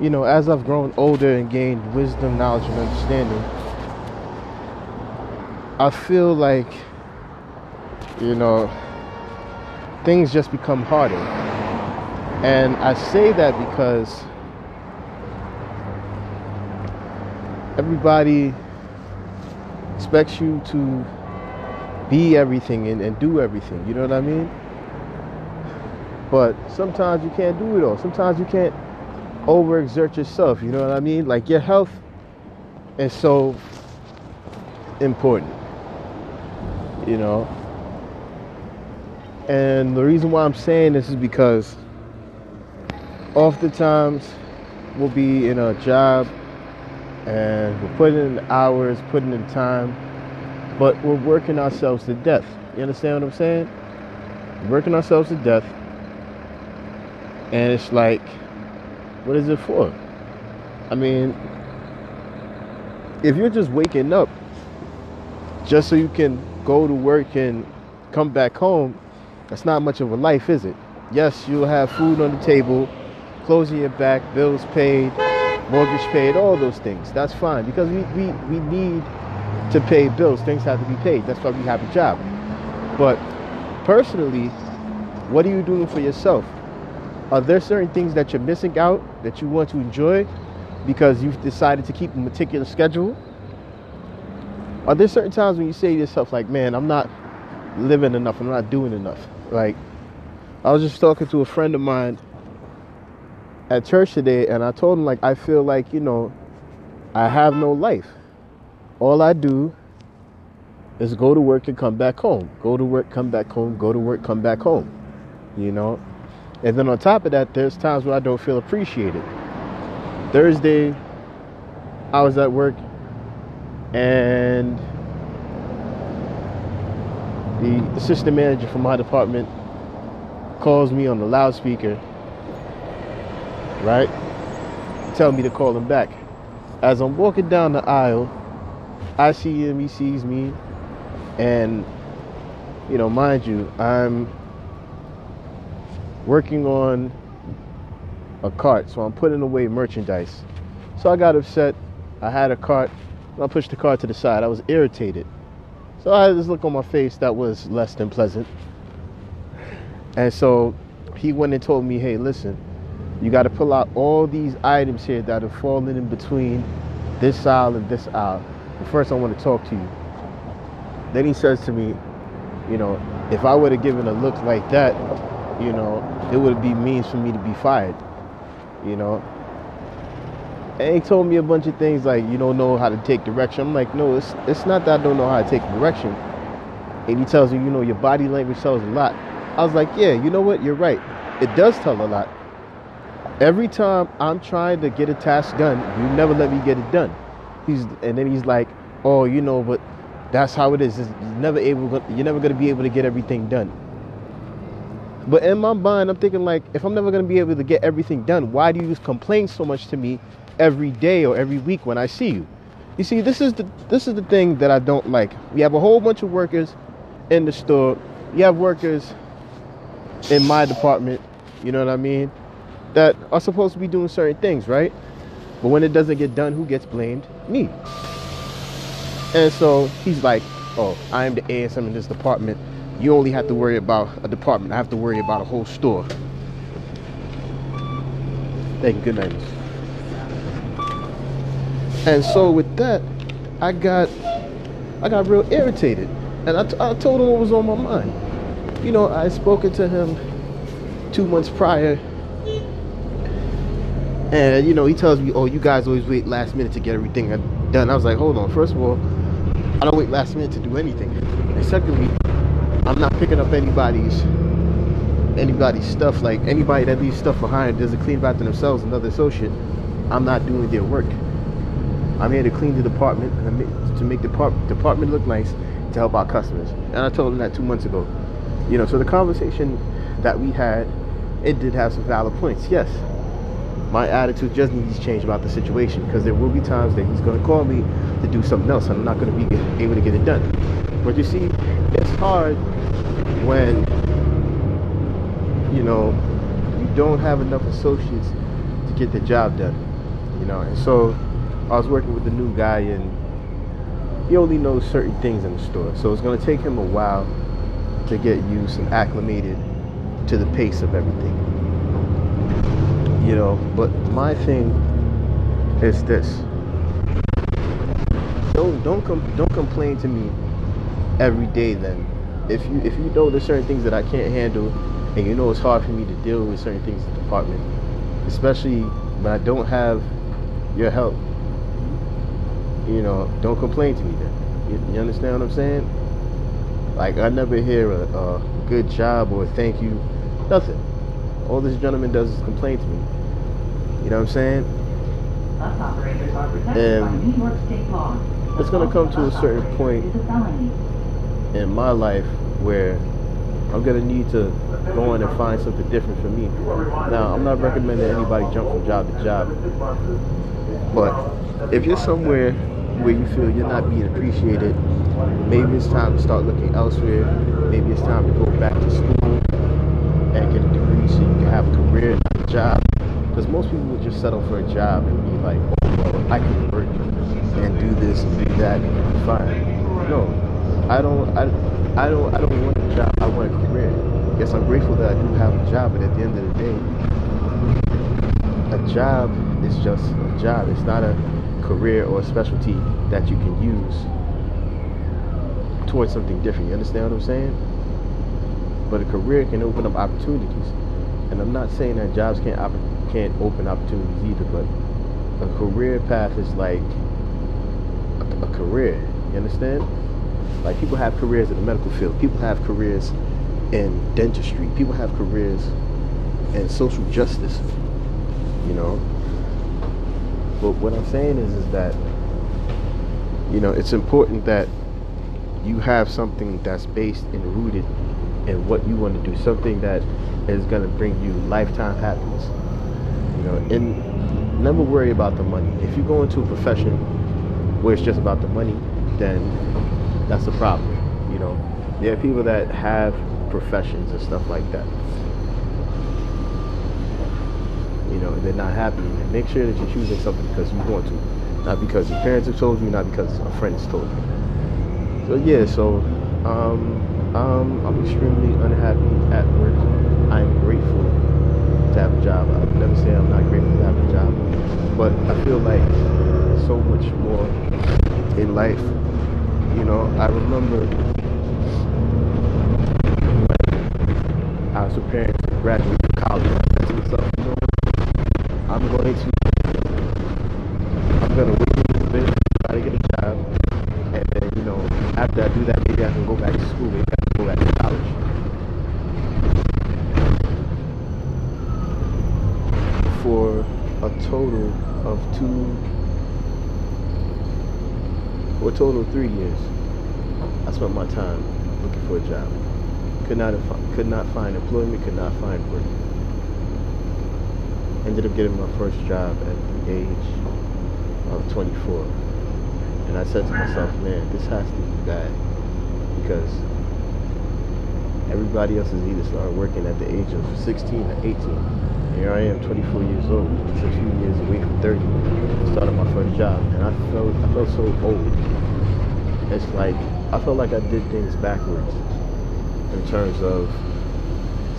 you know, as I've grown older and gained wisdom, knowledge, and understanding, I feel like, you know, things just become harder. And I say that because everybody expects you to be everything and, and do everything. You know what I mean? But sometimes you can't do it all. Sometimes you can't overexert yourself. You know what I mean? Like your health is so important. You know? And the reason why I'm saying this is because oftentimes we'll be in a job and we're putting in hours, putting in time, but we're working ourselves to death. You understand what I'm saying? We're working ourselves to death. And it's like, what is it for? I mean, if you're just waking up just so you can go to work and come back home, that's not much of a life, is it? Yes, you'll have food on the table, clothes on your back, bills paid, mortgage paid, all those things. That's fine because we, we, we need to pay bills. Things have to be paid. That's why we have a job. But personally, what are you doing for yourself? Are there certain things that you're missing out that you want to enjoy because you've decided to keep a meticulous schedule? Are there certain times when you say to yourself, like, man, I'm not living enough, I'm not doing enough? Like, I was just talking to a friend of mine at church today, and I told him, like, I feel like, you know, I have no life. All I do is go to work and come back home. Go to work, come back home, go to work, come back home. You know? And then on top of that, there's times where I don't feel appreciated. Thursday, I was at work and the assistant manager from my department calls me on the loudspeaker, right? Tell me to call him back. As I'm walking down the aisle, I see him, he sees me, and you know, mind you, I'm working on a cart, so I'm putting away merchandise. So I got upset. I had a cart. I pushed the cart to the side. I was irritated. So I had this look on my face that was less than pleasant. And so he went and told me, hey, listen, you got to pull out all these items here that are falling in between this aisle and this aisle. But first, I want to talk to you. Then he says to me, you know, if I would have given a look like that, you know, it would be means for me to be fired, you know. And he told me a bunch of things like you don't know how to take direction. I'm like, no, it's it's not that I don't know how to take direction. And he tells me, you know, your body language tells a lot. I was like, yeah, you know what? You're right. It does tell a lot. Every time I'm trying to get a task done, you never let me get it done. He's and then he's like, oh, you know, but that's how it is. It's never able. You're never gonna be able to get everything done. But in my mind, I'm thinking like, if I'm never gonna be able to get everything done, why do you complain so much to me every day or every week when I see you? You see, this is the this is the thing that I don't like. We have a whole bunch of workers in the store. You have workers in my department. You know what I mean? That are supposed to be doing certain things, right? But when it doesn't get done, who gets blamed? Me. And so he's like, "Oh, I am the ASM in this department." You only have to worry about a department. I have to worry about a whole store. Thank you. Good night. And so with that, I got I got real irritated, and I, t- I told him what was on my mind. You know, I spoken to him two months prior, and you know he tells me, "Oh, you guys always wait last minute to get everything done." I was like, "Hold on. First of all, I don't wait last minute to do anything, and secondly, I'm not picking up anybody's anybody's stuff. Like anybody that leaves stuff behind doesn't clean back to themselves, another associate. I'm not doing their work. I'm here to clean the department to make the department look nice to help our customers. And I told him that two months ago. You know, so the conversation that we had, it did have some valid points. Yes, my attitude just needs to change about the situation because there will be times that he's going to call me to do something else and I'm not going to be able to get it done. But you see, it's hard when you know you don't have enough associates to get the job done You know, and so I was working with a new guy, and he only knows certain things in the store. So it's going to take him a while to get used and acclimated to the pace of everything. You know, but my thing is this. Don't don't com- don't complain to me every day then. If you if you know there's certain things that I can't handle and you know it's hard for me to deal with certain things in the department, especially when I don't have your help. You know, don't complain to me then. You, you understand what I'm saying? Like I never hear a, a good job or thank you, nothing. All this gentleman does is complain to me. You know what I'm saying? Bus operators are protected by And New York state law. it's gonna come to a certain point It's a felony. In my life where I'm gonna need to go in and find something different for me. Now, I'm not recommending anybody jump from job to job, but if you're somewhere where you feel you're not being appreciated, maybe it's time to start looking elsewhere. Maybe it's time to go back to school and get a degree so you can have a career, not a job. Because most people would just settle for a job and be like, oh, well, I can work and do this and do that and be fine. No, I don't. I, I don't. I don't want a job. I want a career. Yes, I'm grateful that I do have a job, but at the end of the day, a job is just a job. It's not a career or a specialty that you can use towards something different. You understand what I'm saying? But a career can open up opportunities, and I'm not saying that jobs can't can't open opportunities either. But a career path is like a, a career. You understand? Like people have careers in the medical field. People have careers in dentistry. People have careers in social justice. You know. But what I'm saying is, is that you know it's important that you have something that's based and rooted in what you want to do. Something that is going to bring you lifetime happiness. You know, and never worry about the money. If you go into a profession where it's just about the money, then that's the problem. You know, there are people that have professions and stuff like that. You know, they're not happy. And make sure that you're choosing something because you want to, not because your parents have told you, not because a friend has told you. So yeah, so um, um, I'm extremely unhappy at work. I'm grateful to have a job. I've never said I'm not grateful to have a job, but I feel like so much more in life. You know, I remember when I was preparing to graduate from college. I said to myself, you know, I'm going to, I'm gonna wait a little bit, try to get a job, and then you know, after I do that, maybe I can go back to school. Maybe I can go back to college. For a total of two, for a total of three years, I spent my time looking for a job. Could not could not find employment. Could not find work. Ended up getting my first job at the age of 24. And I said to myself, man, this has to be bad. Because everybody else has either started working at the age of 16 or 18. Here I am, 24 years old, just a few years away from 30. Job, and I felt I felt so old. It's like I felt like I did things backwards in terms of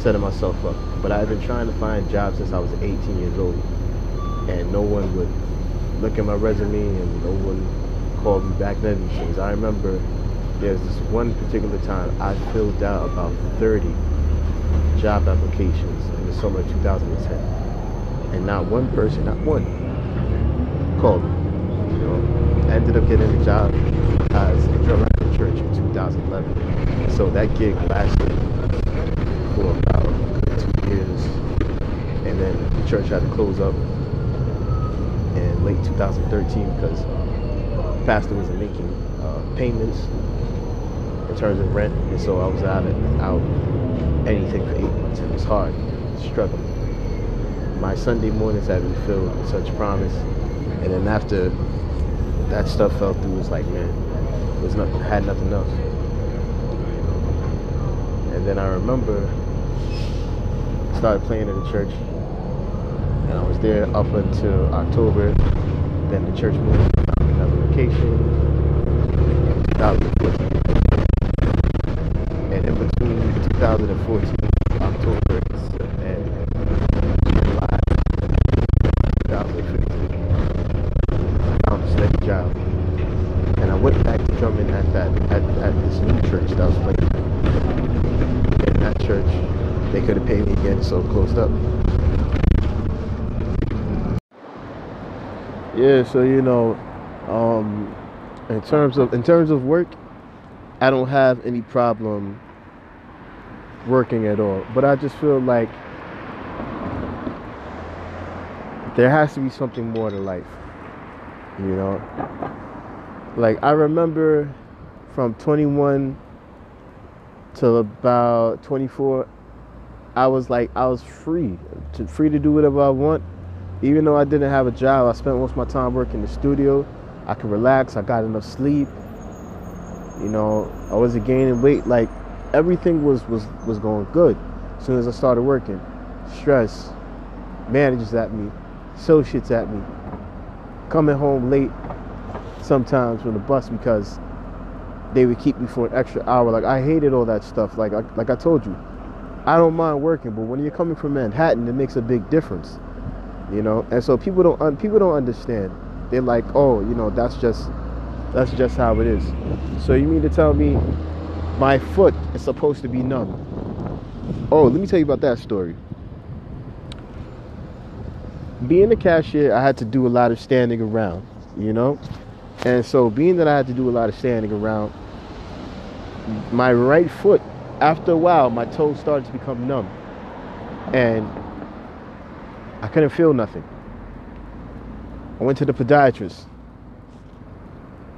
setting myself up. But I've been trying to find jobs since I was 18 years old, and no one would look at my resume, and no one called me back. These things. I remember there's this one particular time I filled out about 30 job applications in the summer of 2010, and not one person, not one, called me. Ended up getting a job as a drummer at the church in 2011. So that gig lasted for about two years, and then the church had to close up in late 2013 because the pastor wasn't making uh, payments in terms of rent, and so I was out of, out anything for eight months. It was hard, struggling. My Sunday mornings had been filled with such promise, and then after that stuff fell through, it was like, man, was nothing, had nothing else. And then I remember I started playing in the church, and I was there up until October. Then the church moved to another location in 2014. And in between 2014 October and July 2015, I found a steady job, and I went back to drumming at that at, at this new church that was playing. In that church, they couldn't pay me again, so closed up. Yeah, so you know, um, in terms of in terms of work, I don't have any problem working at all. But I just feel like there has to be something more to life. You know? Like I remember from 21 till about 24 I was like I was free to free to do whatever I want. Even though I didn't have a job, I spent most of my time working in the studio. I could relax, I got enough sleep. You know, I wasn't gaining weight. Like everything was was was going good. As soon as I started working, stress, managers at me, associates at me, coming home late sometimes from the bus because they would keep me for an extra hour. Like I hated all that stuff. Like I, like I told you, I don't mind working, but when you're coming from Manhattan, it makes a big difference. You know, and so people don't un- people don't understand. They're like, oh, you know, that's just that's just how it is. So you mean to tell me my foot is supposed to be numb? Oh, let me tell you about that story. Being a cashier, I had to do a lot of standing around, you know? And so being that I had to do a lot of standing around, my right foot, after a while, my toes started to become numb. And I couldn't feel nothing. I went to the podiatrist.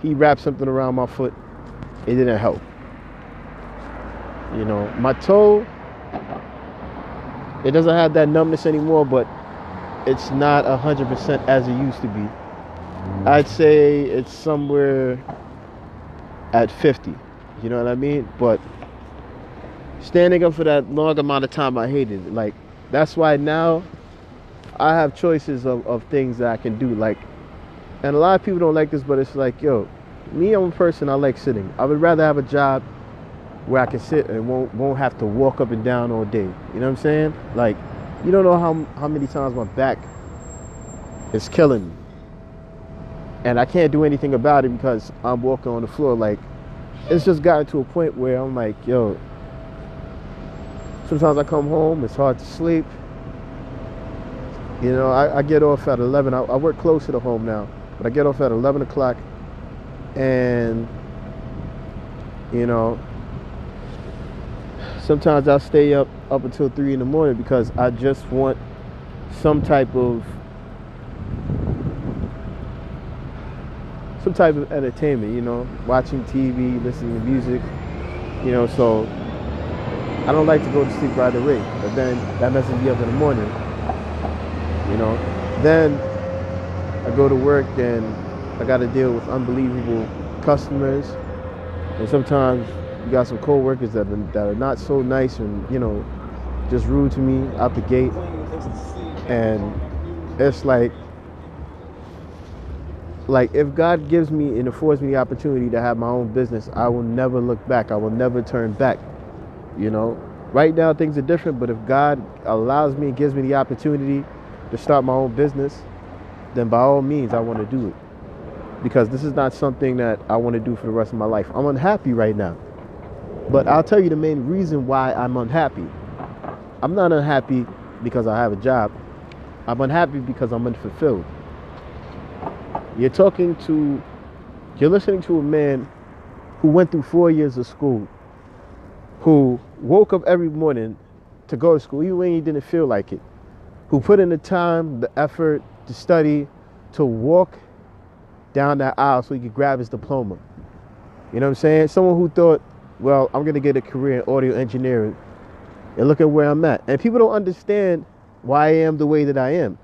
He wrapped something around my foot. It didn't help. You know, my toe, it doesn't have that numbness anymore, but it's not 100% as it used to be. I'd say it's somewhere at 50. You know what I mean? But standing up for that long amount of time, I hated it. Like, that's why now I have choices of, of things that I can do. Like, and a lot of people don't like this, but it's like, yo, me, I'm a person, I like sitting. I would rather have a job where I can sit and won't won't have to walk up and down all day. You know what I'm saying? Like, you don't know how how many times my back is killing me, and I can't do anything about it because I'm walking on the floor. Like, it's just gotten to a point where I'm like, yo. Sometimes I come home, it's hard to sleep. You know, I, I get off at 11. I, I work closer to home now, but I get off at 11 o'clock, and you know, sometimes I'll stay up up until three in the morning because I just want some type of some type of entertainment. You know, watching TV, listening to music. You know, so I don't like to go to sleep right away, but then that messes me up in the morning. You know, then I go to work and I got to deal with unbelievable customers, and sometimes you got some coworkers that are, that are not so nice and you know just rude to me out the gate, and it's like like if God gives me and affords me the opportunity to have my own business, I will never look back. I will never turn back. You know, right now things are different, but if God allows me and gives me the opportunity to start my own business, then by all means I want to do it. Because this is not something that I want to do for the rest of my life. I'm unhappy right now. But I'll tell you the main reason why I'm unhappy. I'm not unhappy because I have a job. I'm unhappy because I'm unfulfilled. You're talking to, you're listening to a man who went through four years of school, who woke up every morning to go to school, even when he didn't feel like it, who put in the time, the effort to study, to walk down that aisle so he could grab his diploma. You know what I'm saying? Someone who thought, well, I'm going to get a career in audio engineering and look at where I'm at. And people don't understand why I am the way that I am.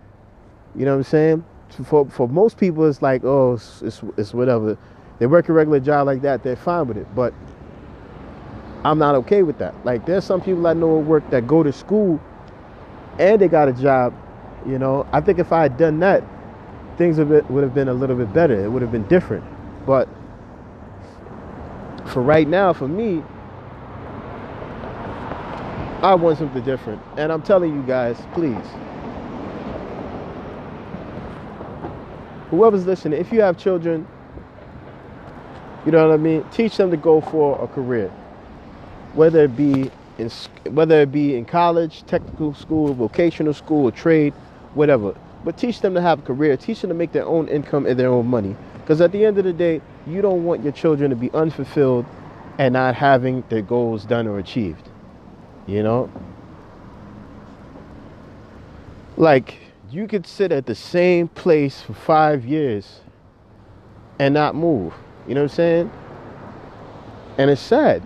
You know what I'm saying? For, for most people, it's like, oh, it's, it's, it's whatever. They work a regular job like that, they're fine with it. But I'm not okay with that. Like, there's some people I know at work that go to school and they got a job You know, I think if I had done that, things would would have been a little bit better. It would have been different. But for right now, for me, I want something different. And I'm telling you guys, please. Whoever's listening, if you have children, you know what I mean? Teach them to go for a career. Whether it be in whether it be in college, technical school, vocational school, trade, whatever. But teach them to have a career. Teach them to make their own income and their own money. Because at the end of the day, you don't want your children to be unfulfilled and not having their goals done or achieved. You know? Like, you could sit at the same place for five years and not move. You know what I'm saying? And it's sad.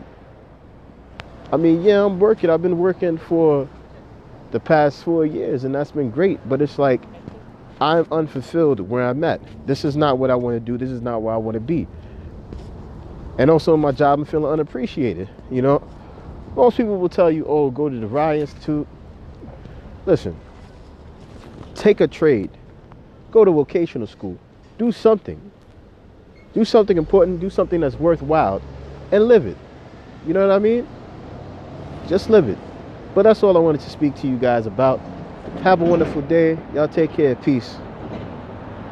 I mean, yeah, I'm working. I've been working for the past four years, and that's been great. But it's like I'm unfulfilled where I'm at. This is not what I want to do. This is not where I want to be. And also, my job, I'm feeling unappreciated. You know, most people will tell you, "Oh, go to the Rye Institute." Listen, take a trade, go to vocational school, do something. Do something important, do something that's worthwhile, and live it. You know what I mean? Just live it. But that's all I wanted to speak to you guys about. Have a wonderful day. Y'all take care. Peace.